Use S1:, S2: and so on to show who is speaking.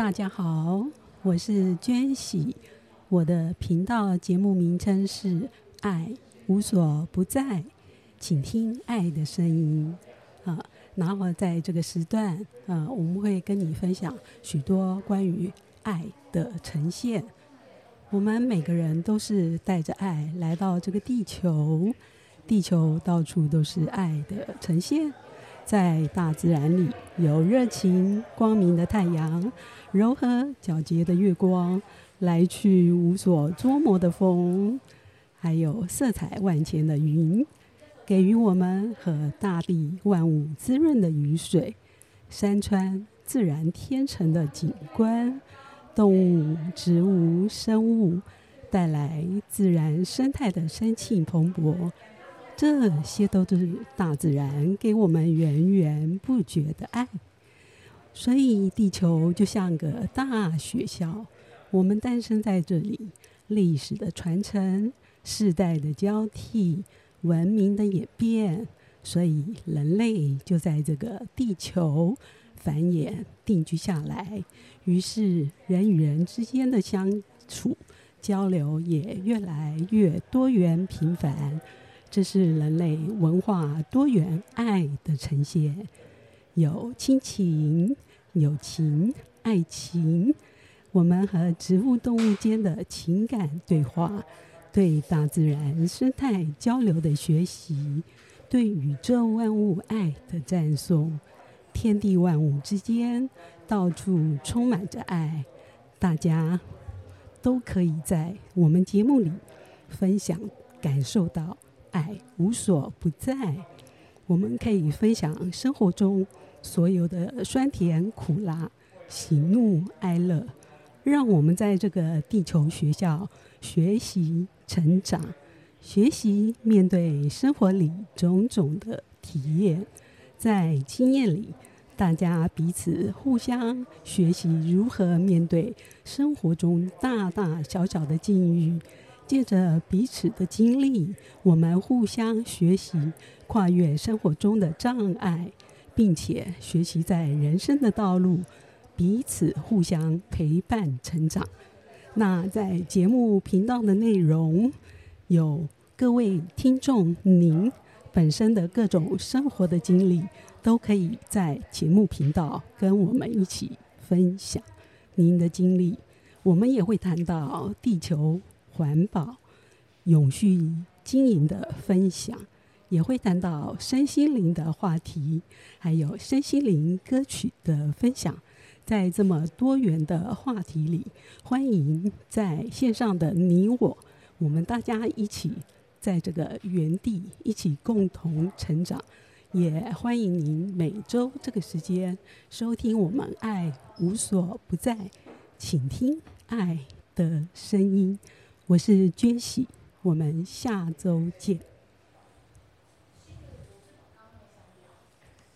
S1: 大家好，我是娟喜，我的频道节目名称是《爱无所不在》，请听爱的声音啊。然后在这个时段啊，我们会跟你分享许多关于爱的呈现。我们每个人都是带着爱来到这个地球，地球到处都是爱的呈现。在大自然里，有热情光明的太阳，柔和皎洁的月光，来去无所捉摸的风，还有色彩万千的云，给予我们和大地万物滋润的雨水，山川自然天成的景观，动物、植物、生物，带来自然生态的生气蓬勃。这些都是大自然给我们源源不绝的爱，所以地球就像个大学校，我们诞生在这里，历史的传承，世代的交替，文明的演变，所以人类就在这个地球繁衍定居下来，于是人与人之间的相处交流也越来越多元频繁。这是人类文化多元爱的呈现，有亲情、友情、爱情，我们和植物、动物间的情感对话，对大自然生态交流的学习，对宇宙万物爱的赞颂，天地万物之间到处充满着爱，大家都可以在我们节目里分享、感受到。爱无所不在，我们可以分享生活中所有的酸甜苦辣、喜怒哀乐，让我们在这个地球学校学习成长，学习面对生活里种种的体验，在经验里，大家彼此互相学习如何面对生活中大大小小的境遇。借着彼此的经历，我们互相学习，跨越生活中的障碍，并且学习在人生的道路，彼此互相陪伴成长。那在节目频道的内容，有各位听众您本身的各种生活的经历，都可以在节目频道跟我们一起分享您的经历。我们也会谈到地球。环保、永续经营的分享，也会谈到身心灵的话题，还有身心灵歌曲的分享。在这么多元的话题里，欢迎在线上的你我，我们大家一起在这个原地一起共同成长。也欢迎您每周这个时间收听我们爱无所不在，请听爱的声音。我是娟喜，我们下周见。